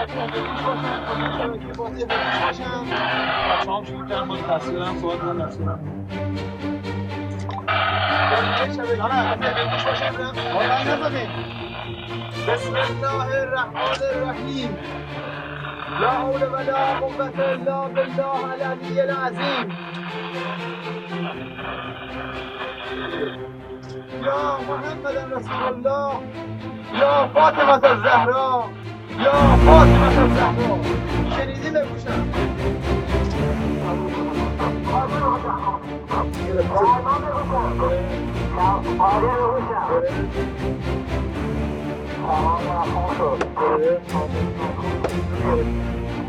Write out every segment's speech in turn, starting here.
بسم الله الرحمن الرحیم لا حول ولا قوة الا بالله العلی العظیم یا محمد رسول الله یا فاطمه الزهرا Yo, fuck! Şeridi de kuşa.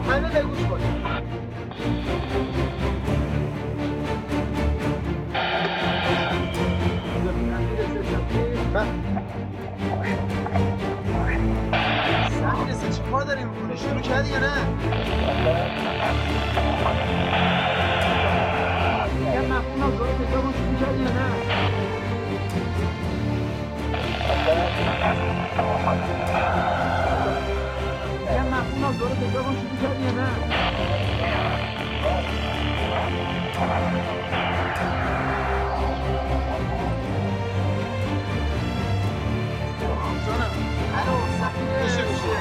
Bende de kuş var. Ben کار داری می‌کنی؟ شروع کردی یا نه؟ یه مفهوم از داره کتابو شروع کردی یا نه؟ یه مفهوم کتابو شروع کردی نه؟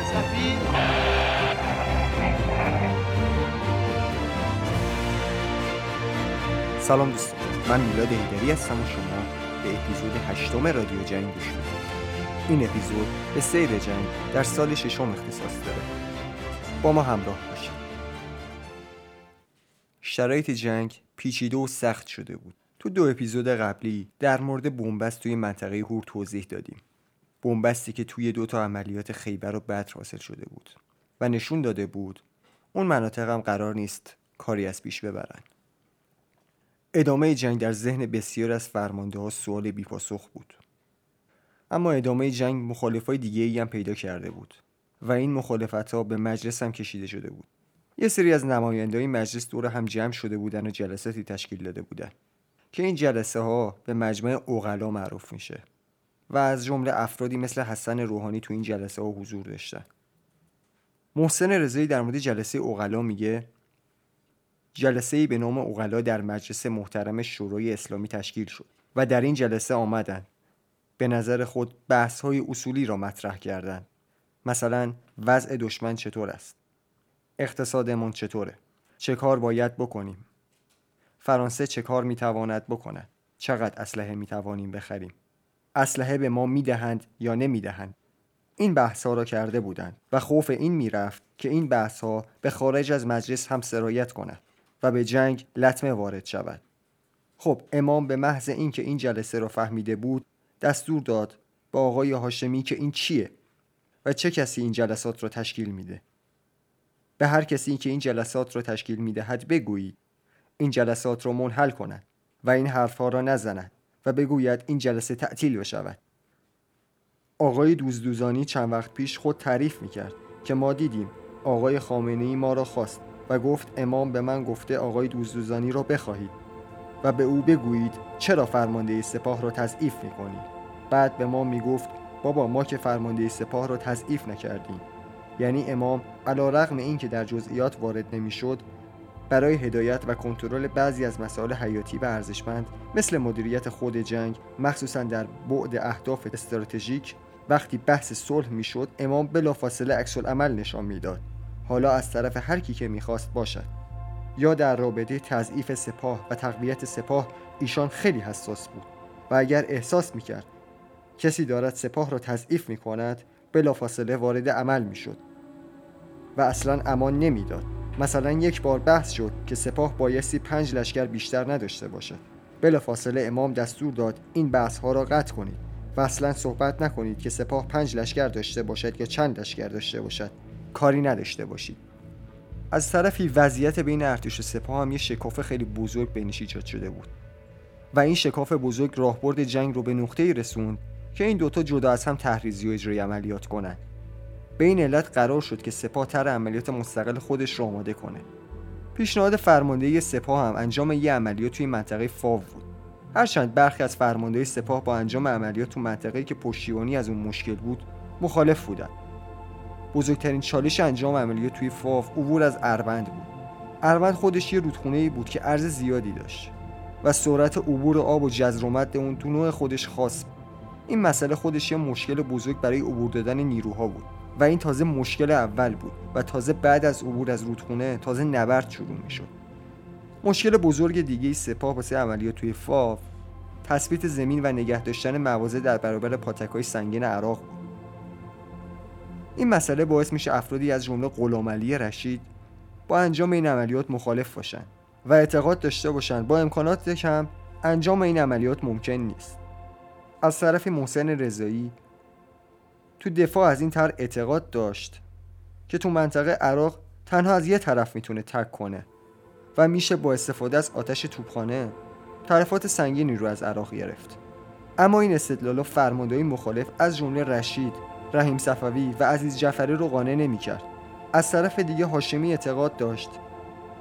سفیر سلام دوستان. من میلاد هیدری هستم و شما به اپیزود هشتم رادیو جنگ گوش این اپیزود به سیر جنگ در سال ششم اختصاص داره. با ما همراه باشید. شرایط جنگ پیچیده و سخت شده بود. تو دو اپیزود قبلی در مورد بنبست توی منطقه هور توضیح دادیم. بنبستی که توی دو تا عملیات خیبر و بدر حاصل شده بود و نشون داده بود اون مناطق هم قرار نیست کاری از پیش ببرن. ادامه جنگ در ذهن بسیار از فرمانده ها سوال بیپاسخ بود. اما ادامه جنگ مخالفای دیگه ای هم پیدا کرده بود و این مخالفت ها به مجلس هم کشیده شده بود. یه سری از نماینده های مجلس دور هم جمع شده بودن و جلساتی تشکیل داده بودن که این جلسه ها به مجمع اوغلا معروف میشه. و از جمله افرادی مثل حسن روحانی تو این جلسه ها حضور داشتن محسن رضایی در مورد جلسه اوغلا میگه جلسه ای به نام اوغلا در مجلس محترم شورای اسلامی تشکیل شد و در این جلسه آمدند. به نظر خود بحث های اصولی را مطرح کردند. مثلا وضع دشمن چطور است؟ اقتصادمون چطوره؟ چه کار باید بکنیم؟ فرانسه چه کار می‌تواند بکند؟ چقدر اسلحه می‌توانیم بخریم؟ اسلحه به ما می‌دهند یا نمی‌دهند. این بحث ها را کرده بودند و خوف این می‌رفت که این بحث ها به خارج از مجلس هم سرایت کند و به جنگ لطمه وارد شود. خب امام به محض اینکه این جلسه را فهمیده بود دستور داد به آقای هاشمی که این چیه و چه کسی این جلسات را تشکیل میده. به هر کسی که این جلسات را تشکیل می‌دهد بگویید. این جلسات را منحل کند و این حرفها را نزند و بگوید این جلسه تعطیل بشود. آقای دوزدوزانی چند وقت پیش خود تعریف می‌کرد که ما دیدیم آقای خامنه ای ما را خواست و گفت امام به من گفته آقای دوزدوزانی را بخواهید و به او بگویید چرا فرمانده سپاه را تضعیف می‌کنید. بعد به ما می‌گفت بابا ما که فرمانده سپاه را تضعیف نکردیم. یعنی امام علا رغم این که در جزئیات وارد نمی‌شد برای هدایت و کنترل بعضی از مسائل حیاتی و ارزشمند مثل مدیریت خود جنگ مخصوصا در بعد اهداف استراتژیک وقتی بحث صلح می‌شد امام بلافاصله عکس عمل نشان می‌داد. حالا از طرف هر کی که می‌خواست باشد. یا در رابطه تضعیف سپاه و تقویت سپاه ایشان خیلی حساس بود. و اگر احساس می‌کرد کسی دارد سپاه را تضعیف می‌کند بلافاصله وارد عمل می‌شد. و اصلا امان نمی‌داد. مثلا یک بار بحث شد که سپاه بایستی پنج لشکر بیشتر نداشته باشد. بلافاصله امام دستور داد این بحث ها را قطع کنید و اصلا صحبت نکنید که سپاه پنج لشکر داشته باشد یا چند لشکر داشته باشد. کاری نداشته باشید. از طرفی وضعیت بین ارتش و سپاه هم یه شکاف خیلی بزرگ بینش ایجاد شده بود. و این شکاف بزرگ راهبرد جنگ رو به نقطه‌ای رسوند که این دوتا جدا از هم تحریزی و اجرای عملیات کنند به این علت قرار شد که سپاه تر عملیات مستقل خودش را آماده کنه. پیشنهاد فرماندهی سپاه هم انجام یه عملیات توی منطقه فاو بود. هرچند برخی از فرماندهی سپاه با انجام عملیات تو منطقه‌ای که پشتیبانی از اون مشکل بود مخالف بودند. بزرگترین چالش انجام عملیات توی فاف عبور از اروند بود. اروند خودش یه رودخونه بود که عرض زیادی داشت و سرعت عبور آب و جزر و اون تو نوع خودش خاص بود. این مسئله خودش یه مشکل بزرگ برای عبور دادن نیروها بود. و این تازه مشکل اول بود و تازه بعد از عبور از رودخونه تازه نبرد شروع می‌شد. مشکل بزرگ دیگه سپاه واسه عملیات توی فاف تثبیت زمین و نگه داشتن مواضع در برابر پاتکای سنگین عراق بود. این مسئله باعث میشه افرادی از جمله غلامعلی رشید با انجام این عملیات مخالف باشن و اعتقاد داشته باشند با امکانات کم انجام این عملیات ممکن نیست. از طرف محسن رضایی تو دفاع از این طرح اعتقاد داشت که تو منطقه عراق تنها از یه طرف می‌تونه تک کنه و میشه با استفاده از آتش توپخانه طرفات سنگینی رو از عراق گرفت. اما این استدلال و فرماندهای مخالف از جمله رشید رحیم صفوی و عزیز جعفری رو قانع نمی‌کرد. از طرف دیگه هاشمی اعتقاد داشت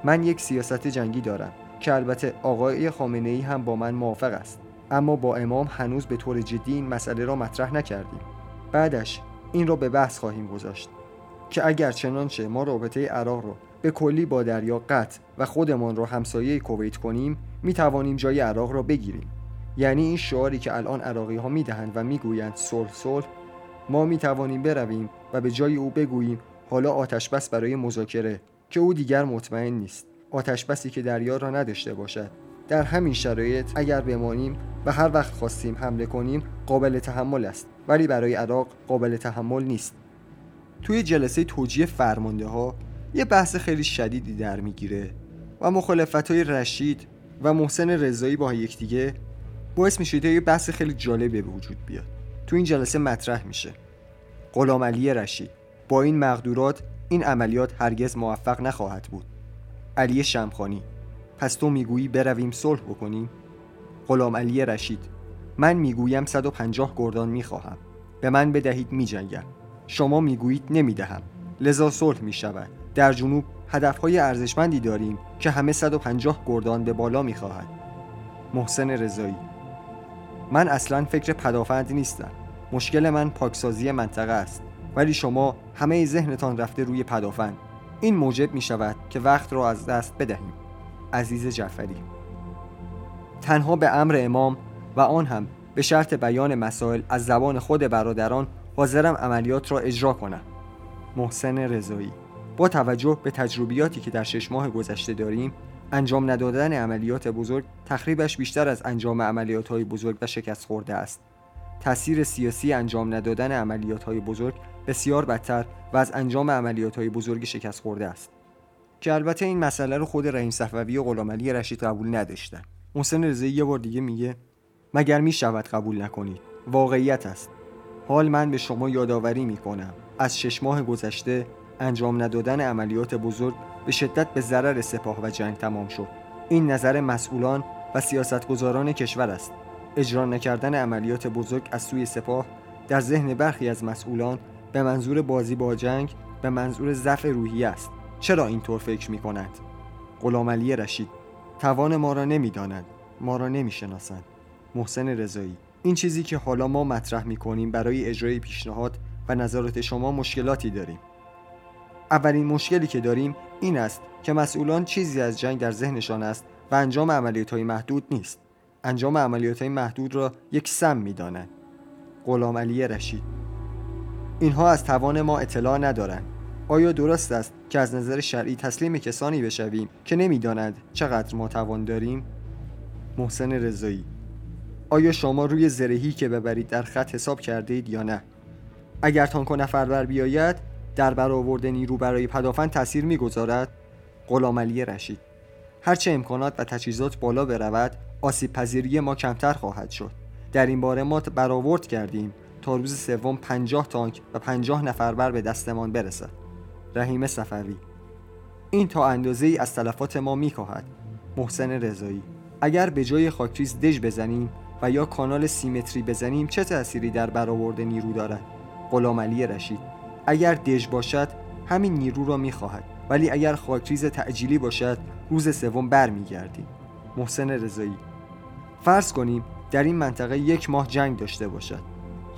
من یک سیاست جنگی دارم که البته آقای خامنه ای هم با من موافق است اما با امام هنوز به طور جدی این مسئله را مطرح نکردیم. بعدش این را به بحث خواهیم گذاشت که اگر چنانچه ما رابطه عراق را به کلی با دریا قطع و خودمان را همسایه کویت کنیم می توانیم جای عراق را بگیریم. یعنی این شعاری که الان عراقی ها می دهند و می‌گویند صلح صلح ما می توانیم برویم و به جای او بگوییم حالا آتش بس برای مذاکره که او دیگر مطمئن نیست. آتش بسی که دریا را نداشته باشد. در همین شرایط اگر بمانیم و هر وقت خواستیم حمله کنیم قابل تحمل است. ولی برای عراق قابل تحمل نیست. توی جلسه توجیه فرمانده ها یه بحث خیلی شدیدی در می‌گیره و مخالفت های رشید و محسن رضایی با یکدیگه باعث میشه یه بحث خیلی جالبی به وجود بیاد. تو این جلسه مطرح میشه. غلام علی رشید. با این مقدورات این عملیات هرگز موفق نخواهد بود. علی شمخانی. پس تو می‌گویی برویم صلح بکنیم؟ غلام علی رشید من می‌گویم 150 گردان می‌خواهم. به من بدهید میجنگم. شما می‌گویید نمی‌دهم. لذا صلح می‌شود. در جنوب هدفهای ارزشمندی داریم که همه 150 گردان به بالا می‌خواهد. محسن رضایی. من اصلا فکر پدافند نیستم. مشکل من پاکسازی منطقه است. ولی شما همه ذهنتان رفته روی پدافند. این موجب می شود که وقت را از دست بدهیم. عزیز جعفری. تنها به امر امام و آن هم به شرط بیان مسائل از زبان خود برادران حاضرم عملیات را اجرا کنم. محسن رضایی. با توجه به تجربیاتی که در شش ماه گذشته داریم انجام ندادن عملیات بزرگ تخریبش بیشتر از انجام عملیات های بزرگ و شکست خورده است. تاثیر سیاسی انجام ندادن عملیات های بزرگ بسیار بدتر و از انجام عملیات های بزرگ شکست خورده است. که البته این مسئله رو خود رحیم صفوی و غلامعلی رشید قبول نداشتن. محسن رضایی یه بار دیگه میگه مگر می شود قبول نکنید؟ واقعیت است. حال من به شما یادآوری می کنم از شش ماه گذشته انجام ندادن عملیات بزرگ به شدت به ضرر سپاه و جنگ تمام شد. این نظر مسئولان و سیاستگزاران کشور است. اجرا نکردن عملیات بزرگ از سوی سپاه در ذهن برخی از مسئولان به منظور بازی با جنگ به منظور ضعف روحی است. چرا اینطور فکر می کند؟ غلام علی رشید توان ما را نمی‌دانند ما را نمی‌شناسند. محسن رضایی این چیزی که حالا ما مطرح می کنیم برای اجرای پیشنهاد و نظرات شما مشکلاتی داریم. اولین مشکلی که داریم این است که مسئولان چیزی از جنگ در ذهنشان است و انجام عملیات های محدود نیست. انجام عملیات های محدود را یک سم می دانند غلام علی رشید اینها از توان ما اطلاع ندارند. آیا درست است که از نظر شرعی تسلیم کسانی بشویم که نمی‌دانند چقدر ما توان داریم؟ محسن رضایی. آیا شما روی زرهی که ببرید در خط حساب کرده اید یا نه؟ اگر تانکو نفر بر بیاید در برآورد نیرو برای پدافند تاثیر می‌گذارد؟ غلام علی رشید. هرچه امکانات و تجهیزات بالا برود آسیب پذیری ما کمتر خواهد شد. در این باره ما برآورد کردیم تا روز سوم پنجاه تانک و پنجاه نفر بر به دستمان برسد. رحیم صفوی. این تا اندازه ای از تلفات ما میکاهد. محسن رضایی. اگر به جای خاکریز دژ بزنیم و یا کانال سیمتری بزنیم چه تأثیری در برآورد نیرو دارد؟ غلام علی رشید. اگر دژ باشد همین نیرو را می‌خواهد. ولی اگر خاکریز تعجیلی باشد روز سوم برمیگردیم. محسن رضایی. فرض کنیم در این منطقه یک ماه جنگ داشته باشد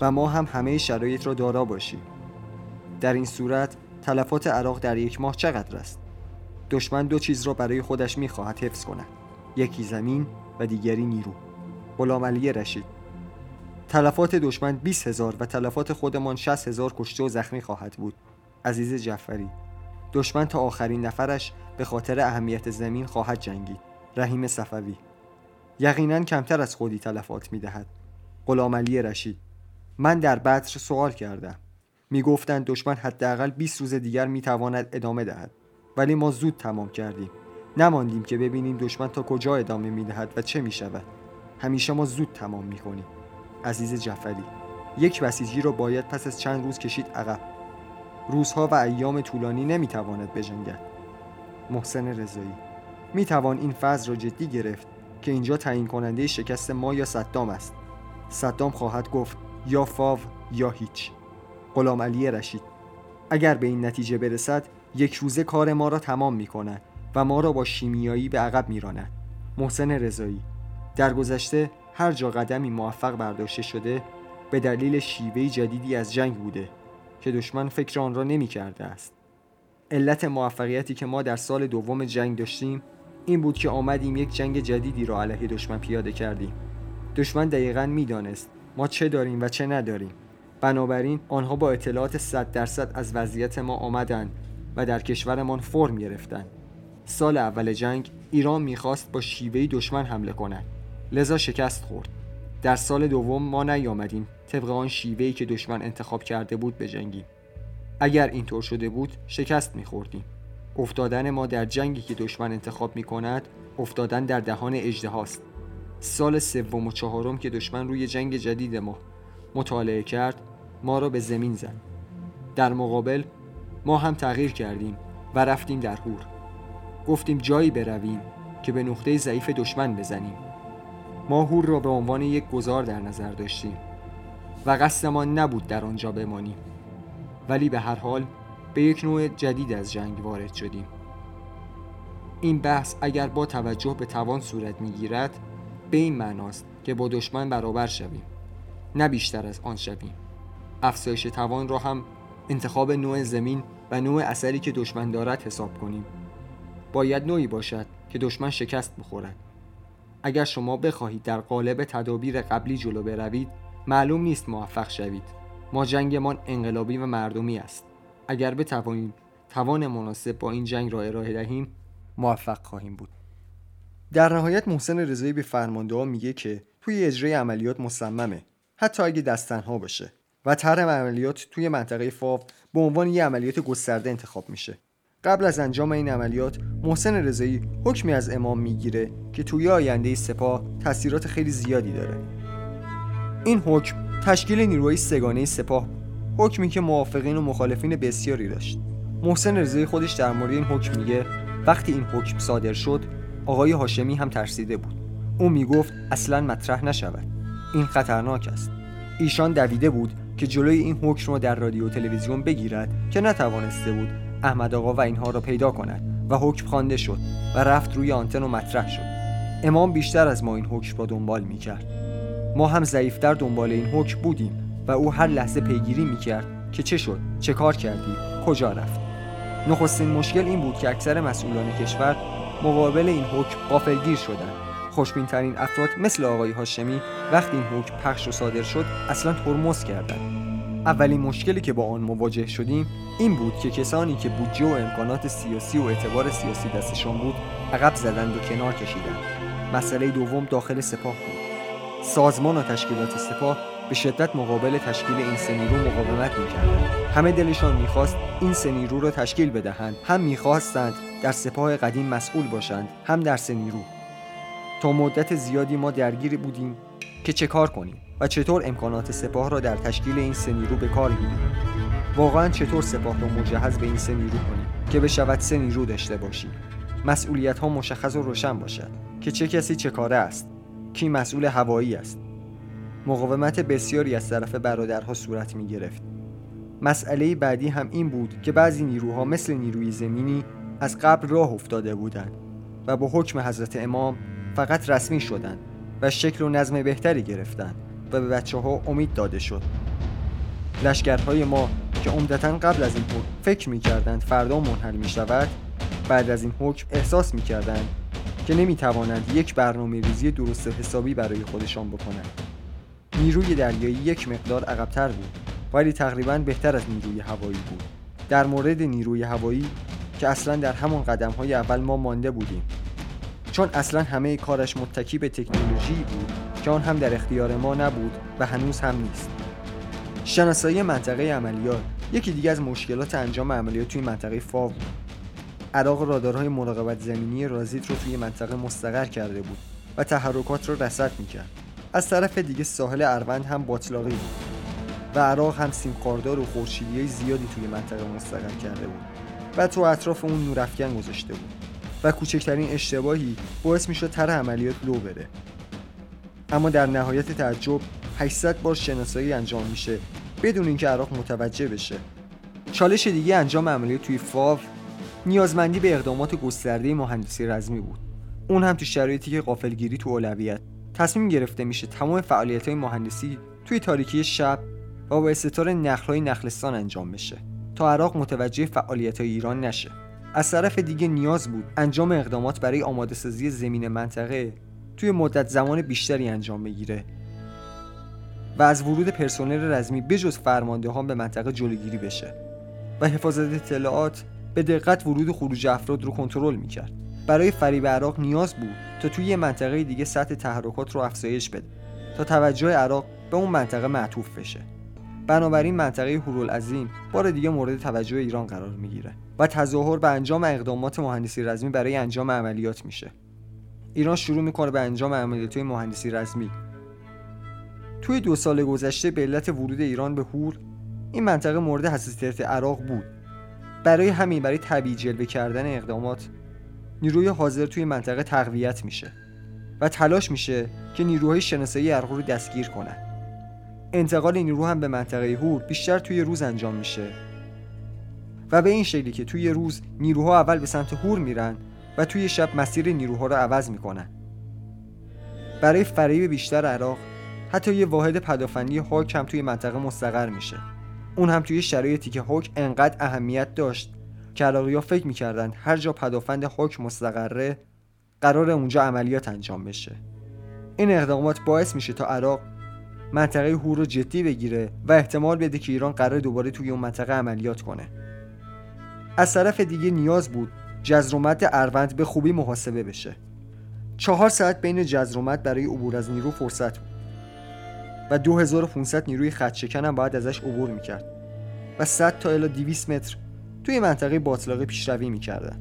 و ما هم همه شرایط را دارا باشیم. در این صورت تلفات عراق در یک ماه چقدر است؟ دشمن دو چیز را برای خودش می‌خواهد حفظ کند. یکی زمین و دیگری نیرو. غلام علی رشید. تلفات دشمن 20 هزار و تلفات خودمان 60 هزار کشته و زخمی خواهد بود. عزیز جعفری دشمن تا آخرین نفرش به خاطر اهمیت زمین خواهد جنگید. رحیم صفوی. یقینا کمتر از خودی تلفات می‌دهد. غلام علی رشید. من در بدر سوال کردم. می‌گفتند دشمن حداقل 20 روز دیگر می‌تواند ادامه دهد. ولی ما زود تمام کردیم. نماندیم که ببینیم دشمن تا کجا ادامه می‌دهد و چه می‌شود. همیشه ما زود تمام می‌کنیم. عزیز جعفری یک بسیجی را باید پس از چند روز کشید عقب. روزها و ایام طولانی نمی‌تواند بجنگد. محسن رضایی می‌توان این فضل را جدی گرفت که اینجا تعیین کننده شکست ما یا صدام است. صدام خواهد گفت یا فاو یا هیچ. غلام علی رشید. اگر به این نتیجه برسد یک روزه کار ما را تمام می کند و ما را با شیمیایی به عقب می راند. محسن رضایی. در گذشته هر جا قدمی موفق برداشته شده به دلیل شیوه جدیدی از جنگ بوده که دشمن فکر آن را نمی کرده است. علت موفقیتی که ما در سال دوم جنگ داشتیم این بود که آمدیم یک جنگ جدیدی را علیه دشمن پیاده کردیم. دشمن دقیقا می‌دانست ما چه داریم و چه نداریم. بنابراین آنها با اطلاعات 100 درصد از وضعیت ما آمدند و در کشورمان فرم گرفتند. سال اول جنگ ایران می‌خواست با شیوهی دشمن حمله کند. لذا شکست خورد. در سال دوم ما نیامدیم طبق آن شیوهی که دشمن انتخاب کرده بود بجنگیم. اگر اینطور شده بود شکست میخوردیم. افتادن ما در جنگی که دشمن انتخاب می کند افتادن در دهان اجدهاست سال سوم و چهارم که دشمن روی جنگ جدید ما مطالعه کرد ما را به زمین زد در مقابل ما هم تغییر کردیم و رفتیم در هور گفتیم جایی برویم که به نقطه ضعیف دشمن بزنیم. ما هور را به عنوان یک گذار در نظر داشتیم و قصدمان نبود در آنجا بمانیم. ولی به هر حال به یک نوع جدید از جنگ وارد شدیم. این بحث اگر با توجه به توان صورت می‌گیرد به این معناست که با دشمن برابر شویم نه بیشتر از آن شویم. افزایش توان را هم انتخاب نوع زمین و نوع اثری که دشمن دارد حساب کنیم. باید نوعی باشد که دشمن شکست بخورد. اگر شما بخواهید در قالب تدابیر قبلی جلو بروید معلوم نیست موفق شوید. ما جنگمان انقلابی و مردمی است. اگر بتوانیم توان مناسب با این جنگ را ارائه دهیم موفق خواهیم بود. در نهایت محسن رضایی به فرمانده ها میگه که توی اجرای عملیات مصممه. حتی اگه دستنها باشه. و طرح عملیات توی منطقه فاو به عنوان یه عملیات گسترده انتخاب میشه. قبل از انجام این عملیات محسن رضایی حکمی از امام می‌گیره که توی آینده سپاه تاثیرات خیلی زیادی داره. این حکم تشکیل نیروهای سگانه سپاه حکمی که موافقین و مخالفین بسیاری داشت. محسن رضایی خودش در مورد این حکم میگه وقتی این حکم صادر شد آقای هاشمی هم ترسیده بود. او می‌گفت اصلا مطرح نشود. این خطرناک است. ایشان دویده بود که جلوی این حکم را در رادیو تلویزیون بگیرد که نتوانسته بود احمد آقا و اینها را پیدا کند و حکم خوانده شد و رفت روی آنتن و مطرح شد. امام بیشتر از ما این حکم را دنبال می‌کرد. ما هم ضعیفتر دنبال این حکم بودیم و او هر لحظه پیگیری می‌کرد که چه شد چه کار کردی کجا رفت نخستین مشکل این بود که اکثر مسئولان کشور مقابل این حکم غافلگیر شدند. خوشبین ترین افراد مثل آقای هاشمی وقتی این حکم پخش و صادر شد اصلا ترمز کردند. اولین مشکلی که با آن مواجه شدیم این بود که کسانی که بودجه و امکانات سیاسی و اعتبار سیاسی دستشان بود عقب زدند و کنار کشیدند. مسئله دوم داخل سپاه بود. سازمان و تشکیلات سپاه به شدت مقابل تشکیل این سه نیرو مقاومت می‌کردند. همه دلشان می‌خواست این سه نیرو را تشکیل بدهند. هم می‌خواستند در سپاه قدیم مسئول باشند هم در سه نیرو. تا مدت زیادی ما درگیر بودیم که چه کار کنیم و چطور امکانات سپاه را در تشکیل این سه نیرو به کار گیریم واقعا چطور سپاه را مجهز به این سه نیرو کنیم که بشود سه نیرو داشته باشیم؟ مسئولیت ها مشخص و روشن باشد که چه کسی چه کاره است کی مسئول هوایی است. مقاومت بسیاری از طرف برادرها صورت می گرفت مسئله بعدی هم این بود که بعضی نیروها مثل نیروی زمینی از قبل راه افتاده بودند و با حکم حضرت امام فقط رسمی شدند و شکل و نظم بهتری گرفتند و به بچه ها امید داده شد. لشکرهای ما که عمدتا قبل از این حکم فکر می‌کردند فردا منحل می‌شود بعد از این حکم احساس می‌کردند که نمی‌توانند یک برنامه ریزی درست حسابی برای خودشان بکنند. نیروی دریایی یک مقدار عقبتر بود ولی تقریبا بهتر از نیروی هوایی بود. در مورد نیروی هوایی که اصلا در همان قدم های اول ما مانده بودیم. چون اصلا همه کارش متکی به تکنولوژی بود که آن هم در اختیار ما نبود و هنوز هم نیست. شناسایی منطقه عملیات یکی دیگه از مشکلات انجام عملیات توی منطقه فاو بود. عراق رادارهای مراقبت زمینی رازیت رو توی منطقه مستقر کرده بود و تحرکات رو رصد می‌کرد. از طرف دیگه ساحل اروند هم باطلاقی بود و عراق هم سیمخاردار و خورشیدی زیادی توی منطقه مستقر کرده بود و تو اطراف اون نورافکن گذاشته بود. و کوچکترین اشتباهی باعث می‌شد تر عملیات لو بره اما در نهایت تعجب 800 بار شناسایی انجام میشه بدون اینکه عراق متوجه بشه. چالش دیگه انجام عملیات توی فاو نیازمندی به اقدامات گسترده مهندسی رزمی بود. اون هم تو شرایطی که غافلگیری تو اولویت. تصمیم گرفته میشه تمام فعالیت های مهندسی توی تاریکی شب و با استطار نخل های نخلستان انجام بشه تا عراق متوجه فعالیت های ایران نشه. از طرف دیگه نیاز بود. انجام اقدامات برای آماده سازی زمین منطقه توی مدت زمان بیشتری انجام بگیره و از ورود پرسنل رزمی بجز فرمانده ها به منطقه جلوگیری بشه و حفاظت اطلاعات به دقت ورود و خروج افراد رو کنترل می‌کرد. برای فریب عراق نیاز بود تا توی یه منطقه دیگه سطح تحرکات رو افزایش بده تا توجه عراق به اون منطقه معطوف بشه. بنابراین منطقه هورالعظیم بار دیگه مورد توجه ایران قرار می‌گیره. و تظاهر به انجام اقدامات مهندسی رزمی برای انجام عملیات میشه. ایران شروع می‌کنه به انجام عملیات مهندسی رزمی. توی دو سال گذشته به علت ورود ایران به هور این منطقه مورد حساسیت عراق بود. برای همین برای طبیعی جلوه کردن اقدامات نیروی حاضر توی منطقه تقویت میشه و تلاش میشه که نیروهای شناسایی عراق رو دستگیر کنن انتقال نیرو هم به منطقه هور بیشتر توی روز انجام میشه. و به این شکلی که توی روز نیروها اول به سمت هور میرن و توی شب مسیر نیروها رو عوض می‌کنن. برای فریب بیشتر عراق حتی یه واحد پدافندی هاک هم توی منطقه مستقر میشه. اون هم توی شرایطی که هاک انقدر اهمیت داشت که عراقی فکر می‌کردن هر جا پدافند هاک مستقره قرار اونجا عملیات انجام بشه. این اقدامات باعث میشه تا عراق منطقه هور رو جدی بگیره و احتمال بده که ایران قرار دوباره توی اون منطقه عملیات کنه. از طرف دیگه نیاز بود جزرومت اروند به خوبی محاسبه بشه. چهار ساعت بین جزرومت برای عبور از نیرو فرصت بود و 2500 نیروی خط شکن هم باید ازش عبور می‌کرد و 100 تا الی 200 متر توی منطقه باطلاقه پیشروی می‌کردن.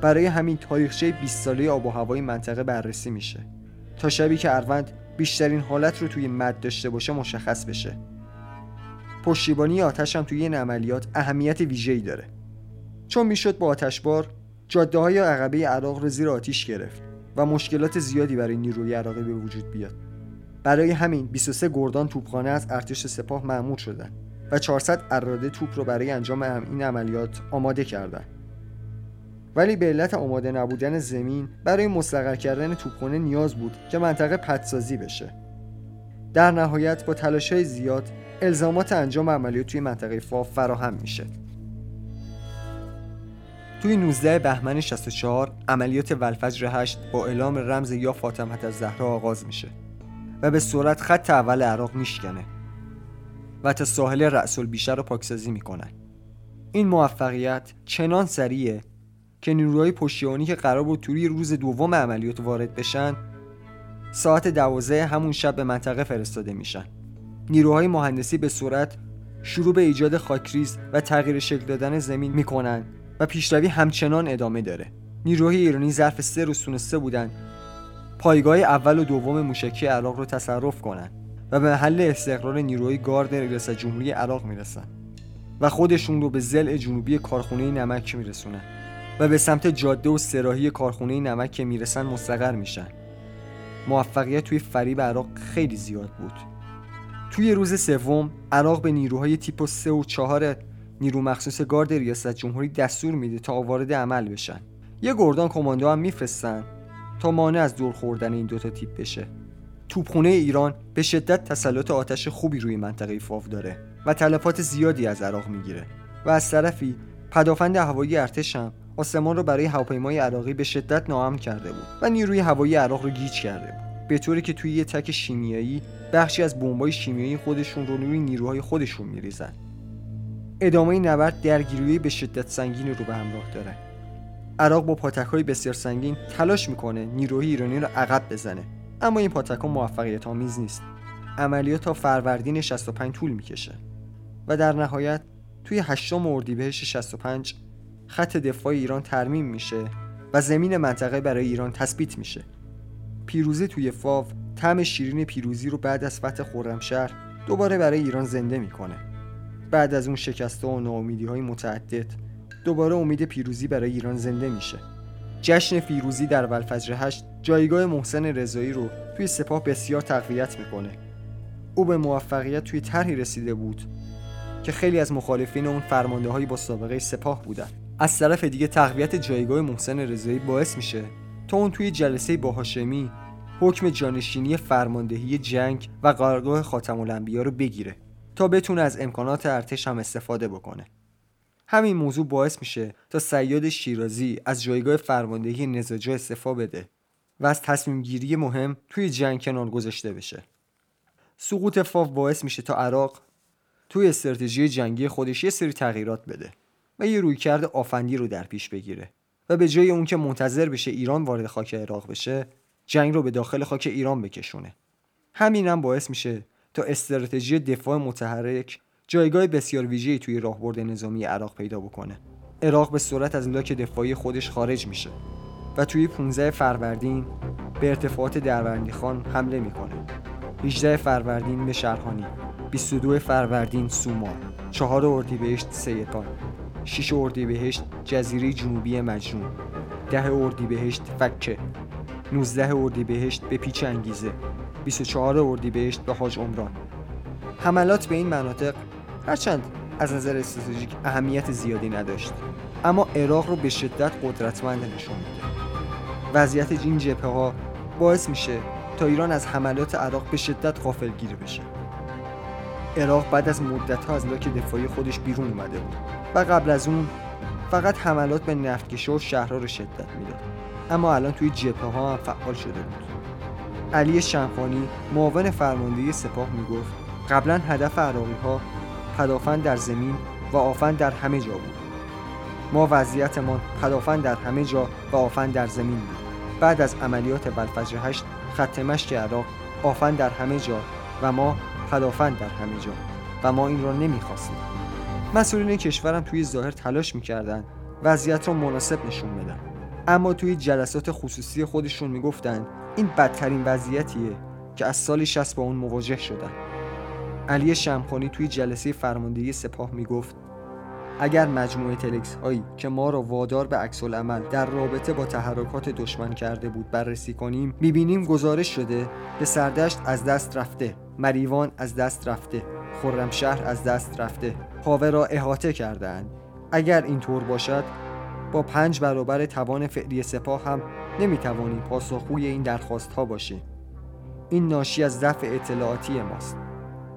برای همین تاریخچه 20 ساله آب و هوای منطقه بررسی میشه تا شبی که اروند بیشترین حالت رو توی مد داشته باشه مشخص بشه. پشتیبانی آتش هم توی این عملیات اهمیت ویژه‌ای داره. چون می‌شد با آتشبار جاده های عقبه عراق رو زیر آتیش گرفت و مشکلات زیادی برای نیروی عراقی به وجود بیاد برای همین 23 گردان توپخانه از ارتش سپاه معمول شدن و 400 اراده توپ رو برای انجام این عملیات آماده کردند. ولی به علت آماده نبودن زمین برای مستقر کردن توپخانه نیاز بود که منطقه پدسازی بشه. در نهایت با تلاش های زیاد الزامات انجام عملیات توی منطقه فاف فراهم میشه. توی 19 بهمن 64 عملیات ولفجر 8 با اعلام رمز یا فاطمه از زهرا آغاز میشه و به صورت خط اول عراق میشکنه و تا ساحل رأس بیشتر رو پاکسازی می‌کنن. این موفقیت چنان سریعه که نیروهای پشتیبانی که قرار بود توی روز دوم عملیات وارد بشن ساعت دوازده همون شب به منطقه فرستاده میشن. نیروهای مهندسی به صورت شروع به ایجاد خاکریز و تغییر شکل دادن زمین می‌کنن. و پیشروی همچنان ادامه داره. نیروهای ایرانی ظرف سه روز تونسته بودن پایگاه اول و دوم موشکی عراق رو تصرف کنن و به محل استقرار نیروهای گارد ریاست جمهوری عراق می‌رسن و خودشون رو به زل جنوبی کارخونه نمک میرسونن و به سمت جاده و سراحی کارخونه نمک که می‌رسن مستقر میشن. موفقیت توی فریب عراق خیلی زیاد بود. توی روز سوم عراق به نیروهای تیپ 3 و 4 نیرو مخصوص گارد ریاست جمهوری دستور میده تا وارد عمل بشن. یه گردان کماندو هم میفرستن تا مانع از دور خوردن این دوتا تیپ بشه. توپخونه ایران به شدت تسلط آتش خوبی روی منطقه فاو داره و تلفات زیادی از عراق می‌گیره و از طرفی پدافند هوایی ارتش هم آسمان رو برای هواپیمای عراقی به شدت ناامن کرده بود و نیروی هوایی عراق رو گیج کرده بود. به طوری که توی یه تک شیمیایی بخشی از بمبای شیمیایی خودشون رو روی نیروهای خودشون میریزن. ادامه نبرد درگیری به شدت سنگین رو به همراه داره. عراق با پاتک بسیار سنگین تلاش می‌کنه نیروهای ایرانی رو عقب بزنه. اما این پاتک ها موفقیت آمیز نیست. عملیات تا فروردین 65 طول می‌کشه. و در نهایت توی 8 اردیبهشت 65 خط دفاع ایران ترمیم میشه و زمین منطقه برای ایران تثبیت میشه. پیروزی توی فاو طعم شیرین پیروزی رو بعد از فتح خرمشهر دوباره برای ایران زنده می‌کنه. بعد از اون شکسته و ناامیدی های متعدد دوباره امید پیروزی برای ایران زنده میشه. جشن فیروزی در ولفجر هشت جایگاه محسن رضایی رو توی سپاه بسیار تقویت می‌کنه. او به موفقیت توی طرحی رسیده بود که خیلی از مخالفین اون فرمانده هایی با سابقه سپاه بودن. از طرف دیگه تقویت جایگاه محسن رضایی باعث میشه تا اون توی جلسه با هاشمی حکم جانشینی فرماندهی جنگ و قرارگاه خاتم الانبیا رو بگیره. تا بتونه از امکانات ارتش هم استفاده بکنه. همین موضوع باعث میشه تا سیاد شیرازی از جایگاه فرماندهی نزاجا استفا بده و از تصمیم گیری مهم توی جنگ کنار گذاشته بشه. سقوط فاو باعث میشه تا عراق توی استراتژی جنگی خودش یه سری تغییرات بده و یه رویکرد آفندی رو در پیش بگیره و به جای اون که منتظر بشه ایران وارد خاک عراق بشه جنگ رو به داخل خاک ایران بکشونه. همین هم باعث میشه تا استراتژی دفاع متحرک جایگاه بسیار ویژه‌ای توی راهبرد نظامی عراق پیدا بکنه. عراق به صورت از لاک دفاعی خودش خارج میشه و توی 15 فروردین به ارتفاعات دروندی خان حمله می‌کنه. 18 فروردین به شرحانی 22 فروردین سومار 4 اردیبهشت سیتان 6 اردیبهشت جزیره جنوبی مجنون 10 اردیبهشت فکه 19 اردیبهشت به پیچ انگیزه. 24 اردیبهشت به حاج عمران. حملات به این مناطق هرچند از نظر استراتژیک اهمیت زیادی نداشت اما عراق رو به شدت قدرتمند نشون میده. وضعیت این جبهه ها باعث میشه تا ایران از حملات عراق به شدت غافلگیر بشه. عراق بعد از مدت ها از لاک دفاعی خودش بیرون اومده بود و قبل از اون فقط حملات به نفتکشه و شهرها رو شدت می‌داد. اما الان توی جبهه ها هم فعال شده بود. علی شمخانی معاون فرماندهی سپاه می‌گفت قبلا هدف عراقی ها پدافند در زمین و آفن در همه جا بود. ما وضعیتمان پدافند در همه جا و آفن در زمین بود. بعد از عملیات بلفجر هشت خط مشک عراق آفن در همه جا و ما پدافند در همه جا و ما این را نمی‌خواستیم. مسئولین کشورم توی ظاهر تلاش می‌کردند وضعیت را مناسب نشون بدن. اما توی جلسات خصوصی خودشون می‌گفتند این بدترین وضعیتیه که از سال 60 با اون مواجه شدن. علی شمخانی توی جلسه فرماندهی سپاه می‌گفت اگر مجموعه تلکس هایی که ما را وادار به عکس عمل در رابطه با تحرکات دشمن کرده بود بررسی کنیم می‌بینیم گزارش شده به سردشت از دست رفته مریوان از دست رفته خرمشهر از دست رفته پاوه را احاطه کردهاند. اگر اینطور باشد با پنج برابر توان فعلی سپاه هم نمی‌توانیم پاسخگوی این درخواست ها باشیم این ناشی از ضعف اطلاعاتی ماست.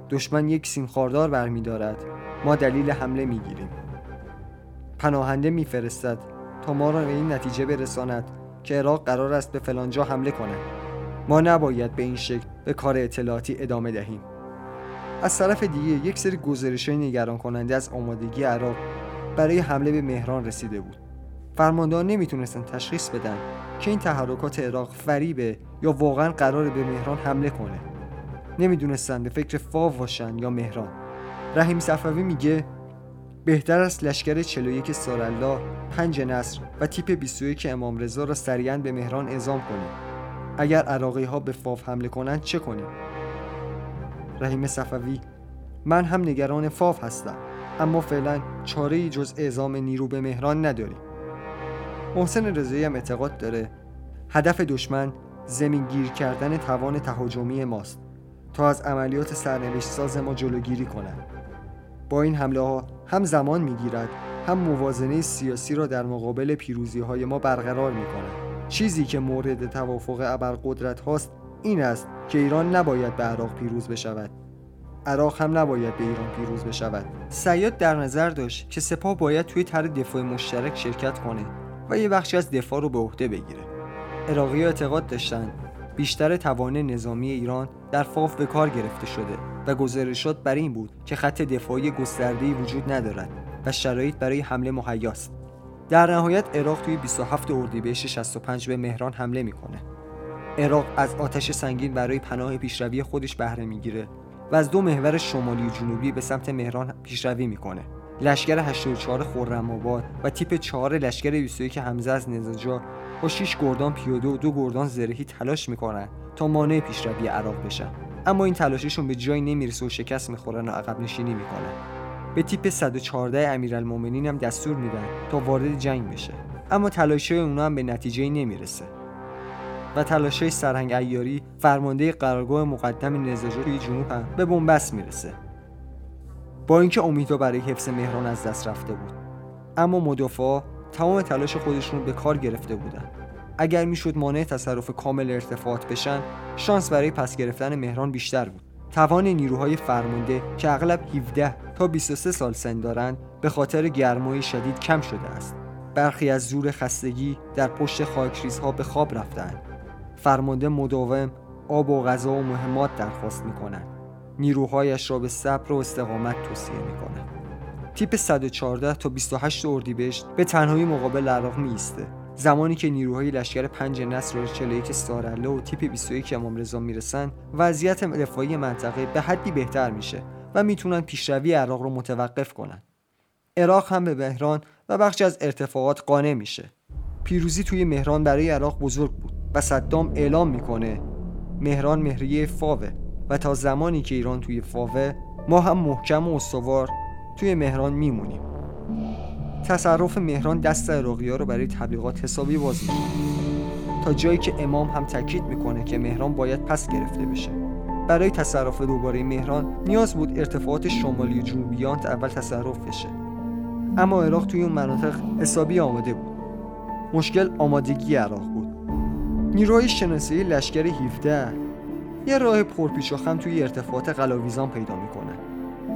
دشمن یک سیم خاردار برمیدارد. ما دلیل حمله می‌گیریم. پناهنده میفرستد تا ما را به این نتیجه برساند که عراق قرار است به فلانجا حمله کند. ما نباید به این شکل به کار اطلاعاتی ادامه دهیم. از طرف دیگه یک سری گزارش های نگران کننده از آمادگی عراق برای حمله به مهران رسیده بود. فرماندهان نمی‌تونستن تشخیص بدن که این تحرکات عراق فریبه یا واقعا قرار به مهران حمله کنه نمی‌دونستن به فکر فاو باشن یا مهران رحیم صفوی میگه بهتر است لشکر 41 سارالله، پنج نصر و تیپ 21 امام رضا را سریعا به مهران اعزام کنیم. اگر عراقی ها به فاف حمله کنند چه کنیم؟ رحیم صفوی من هم نگران فاف هستم اما فعلا چاره جز اعزام نیرو به مهران نداریم. محسن رضایی هم اعتقاد داره. هدف دشمن زمین گیر کردن توان تهاجمی ماست. تا از عملیات سرنوشت ساز ما جلوگیری کنند. با این حمله ها هم زمان می‌گیرد هم موازنه سیاسی را در مقابل پیروزی های ما برقرار می کند. چیزی که مورد توافق ابرقدرت هاست این است که ایران نباید به عراق پیروز بشود. عراق هم نباید به ایران پیروز بشود. سیاد در نظر داشت که سپاه باید توی طرح دفاع مشترک شرکت کنه. و یه بخشی از دفاع رو به عهده بگیره. عراقی اعتقاد داشتند بیشتر توان نظامی ایران در فاف به کار گرفته شده و گزارشات بر این بود که خط دفاعی گسترده‌ای وجود ندارد و شرایط برای حمله مهیاست. در نهایت عراق توی 27 اردیبهشت 65 به مهران حمله می‌کنه. عراق از آتش سنگین برای پناه پیشروی خودش بهره می‌گیره و از دو محور شمالی و جنوبی به سمت مهران پیشروی می‌کنه. لشکر 84 خرم آباد و تیپ 4 لشکر 21 حمزه از نزاجا با 6 گردان پیاده و دو گردان زرهی تلاش می‌کنن تا مانع پیشروی عراق بشن. اما این تلاششون به جایی نمی‌رسه و شکست می‌خورن و عقب نشینی می‌کنن. به تیپ 114 امیرالمومنین هم دستور میدن تا وارد جنگ بشه. اما تلاشای اونا هم به نتیجه نمی‌رسه. و تلاشای سرهنگ ایاری فرمانده قرارگاه مقدم نزاجو توی جنوب هم به بنبست می‌رسه. با اینکه امیدها برای حفظ مهران از دست رفته بود. اما مدافعا تمام تلاش خودشون به کار گرفته بودن. اگر می‌شد مانع تصرف کامل ارتفاعات بشن شانس برای پس گرفتن مهران بیشتر بود. توان نیروهای فرمانده که اغلب 17 تا 23 سال سن دارند به خاطر گرمای شدید کم شده است. برخی از زور خستگی در پشت خاکریزها به خواب رفتند. فرمانده مداوم آب و غذا و مهمات درخواست می‌کنند نیروهایش را به صبر و استقامت توصیه می‌کنند تیپ 114 تا 28 اردیبهشت به تنهایی مقابل عراق میسته زمانی که نیروهای لشکر 5 نصر و 41 سارله و تیپ 21 امام رضا می‌رسن وضعیت دفاعی منطقه به حدی بهتر میشه و می‌تونن پیشروی عراق رو متوقف کنن. عراق هم به مهران و بخش از ارتفاعات قانع میشه. پیروزی توی مهران برای عراق بزرگ بود و صدام اعلام می‌کنه مهران مهریه فاوه. و تا زمانی که ایران توی فاوه ما هم محکم و استوار توی مهران میمونیم. تصرف مهران دست عراقی رو برای تبلیغات حسابی باز تا جایی که امام هم تاکید می‌کنه که مهران باید پس گرفته بشه. برای تصرف دوباره مهران نیاز بود ارتفاعات شمالی جنوبیان اول تصرف بشه. اما عراق توی اون مناطق حسابی آماده بود. مشکل آمادگی عراق بود. نیروهای شناسی لشکر 17 یه راه پرپیچ و توی ارتفاعات قلاویزان پیدا می‌کنن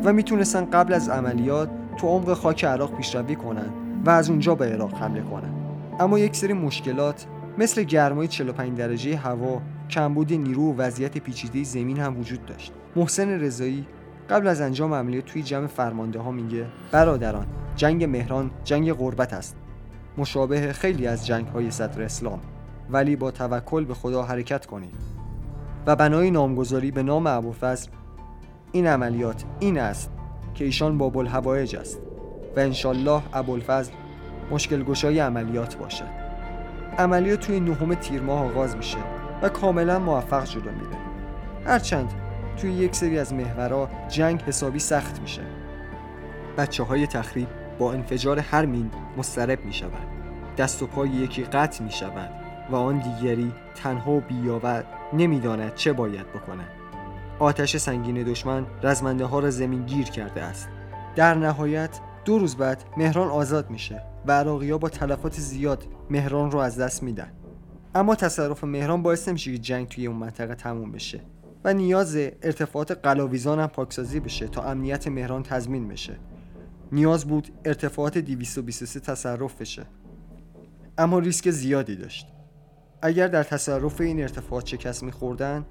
و می‌تونستن قبل از عملیات تو عمق خاک عراق پیشروی کنن و از اونجا به عراق حمله کنن. اما یک سری مشکلات مثل گرمای 45 درجه هوا کمبود نیرو و وضعیت پیچیده زمین هم وجود داشت. محسن رضایی قبل از انجام عملیات توی جمع فرمانده ها میگه برادران جنگ مهران جنگ غربت است. مشابه خیلی از جنگ های صدر اسلام. ولی با توکل به خدا حرکت کنید. و بنای نامگذاری به نام ابوالفضل این عملیات این است که ایشان باب الهوایج است و انشالله ابوالفضل مشکل گشای عملیات باشد. عملیات توی نهم تیر ماه آغاز میشه و کاملا موفق جلو میره. هرچند توی یک سری از محورها جنگ حسابی سخت میشه. بچه های تخریب با انفجار هر مین مسترب می شود دست و پای یکی قطع می شود و آن دیگری تنها و بیاور نمی‌داند چه باید بکند. آتش سنگین دشمن رزمنده ها را زمین گیر کرده است. در نهایت دو روز بعد مهران آزاد میشه و عراقی با تلفات زیاد مهران رو از دست میدن. اما تصرف مهران باعث نمیشه که جنگ توی اون منطقه تموم بشه و نیاز ارتفاعات قلاویزان هم پاکسازی بشه تا امنیت مهران تضمین بشه. نیاز بود ارتفاعات 223 تصرف بشه. اما ریسک زیادی داشت. اگر در تصرف این ارتفاعات شکست میخوردن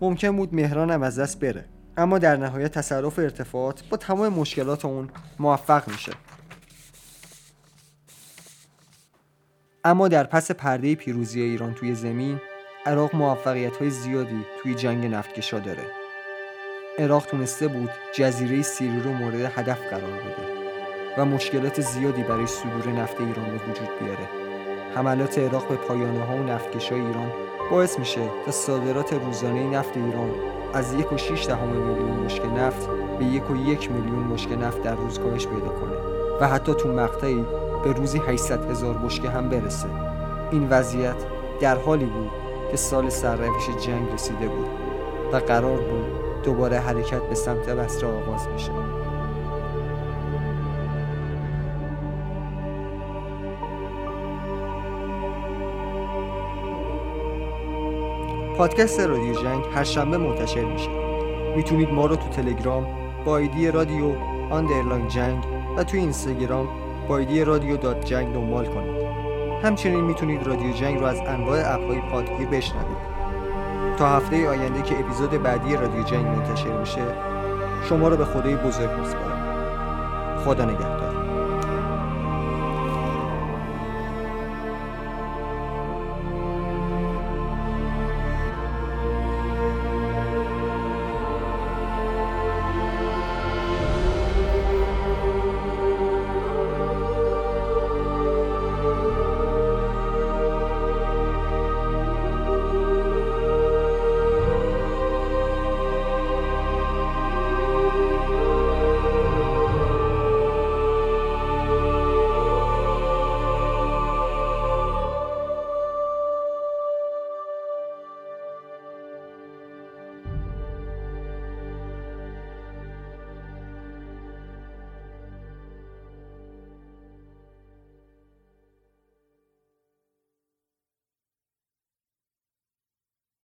ممکن بود مهران هم از دست بره. اما در نهایت تصرف ارتفاعات با تمام مشکلات اون موفق میشه. اما در پس پرده پیروزی ایران توی زمین عراق موفقیت های زیادی توی جنگ نفتکشا داره. عراق تونسته بود جزیره سیری رو مورد هدف قرار بده و مشکلات زیادی برای صدور نفت ایران به وجود بیاره. حملات عراق به پایانه ها و نفتکشای ایران باعث میشه تا صادرات روزانه نفت ایران از یک و شیش دهم میلیون مشک نفت به یک و یک میلیون مشک نفت در روز کاهش پیدا کنه و حتی تو مقطعی به روزی 800 هزار مشکه هم برسه. این وضعیت در حالی بود که سال سرروش جنگ رسیده بود و قرار بود دوباره حرکت به سمت بصره آغاز بشه. پادکست رادیو جنگ هر شنبه منتشر میشه. می‌تونید ما رو تو تلگرام با ID رادیو underline جنگ و تو اینستاگرام با ID رادیو dot جنگ دنبال کنید. همچنین می‌تونید رادیو جنگ رو از انواع app های پادگیر بشنوید. تا هفته آینده که اپیزود بعدی رادیو جنگ منتشر میشه شما رو به خدای بزرگ میسپارم. خدا نگهدار.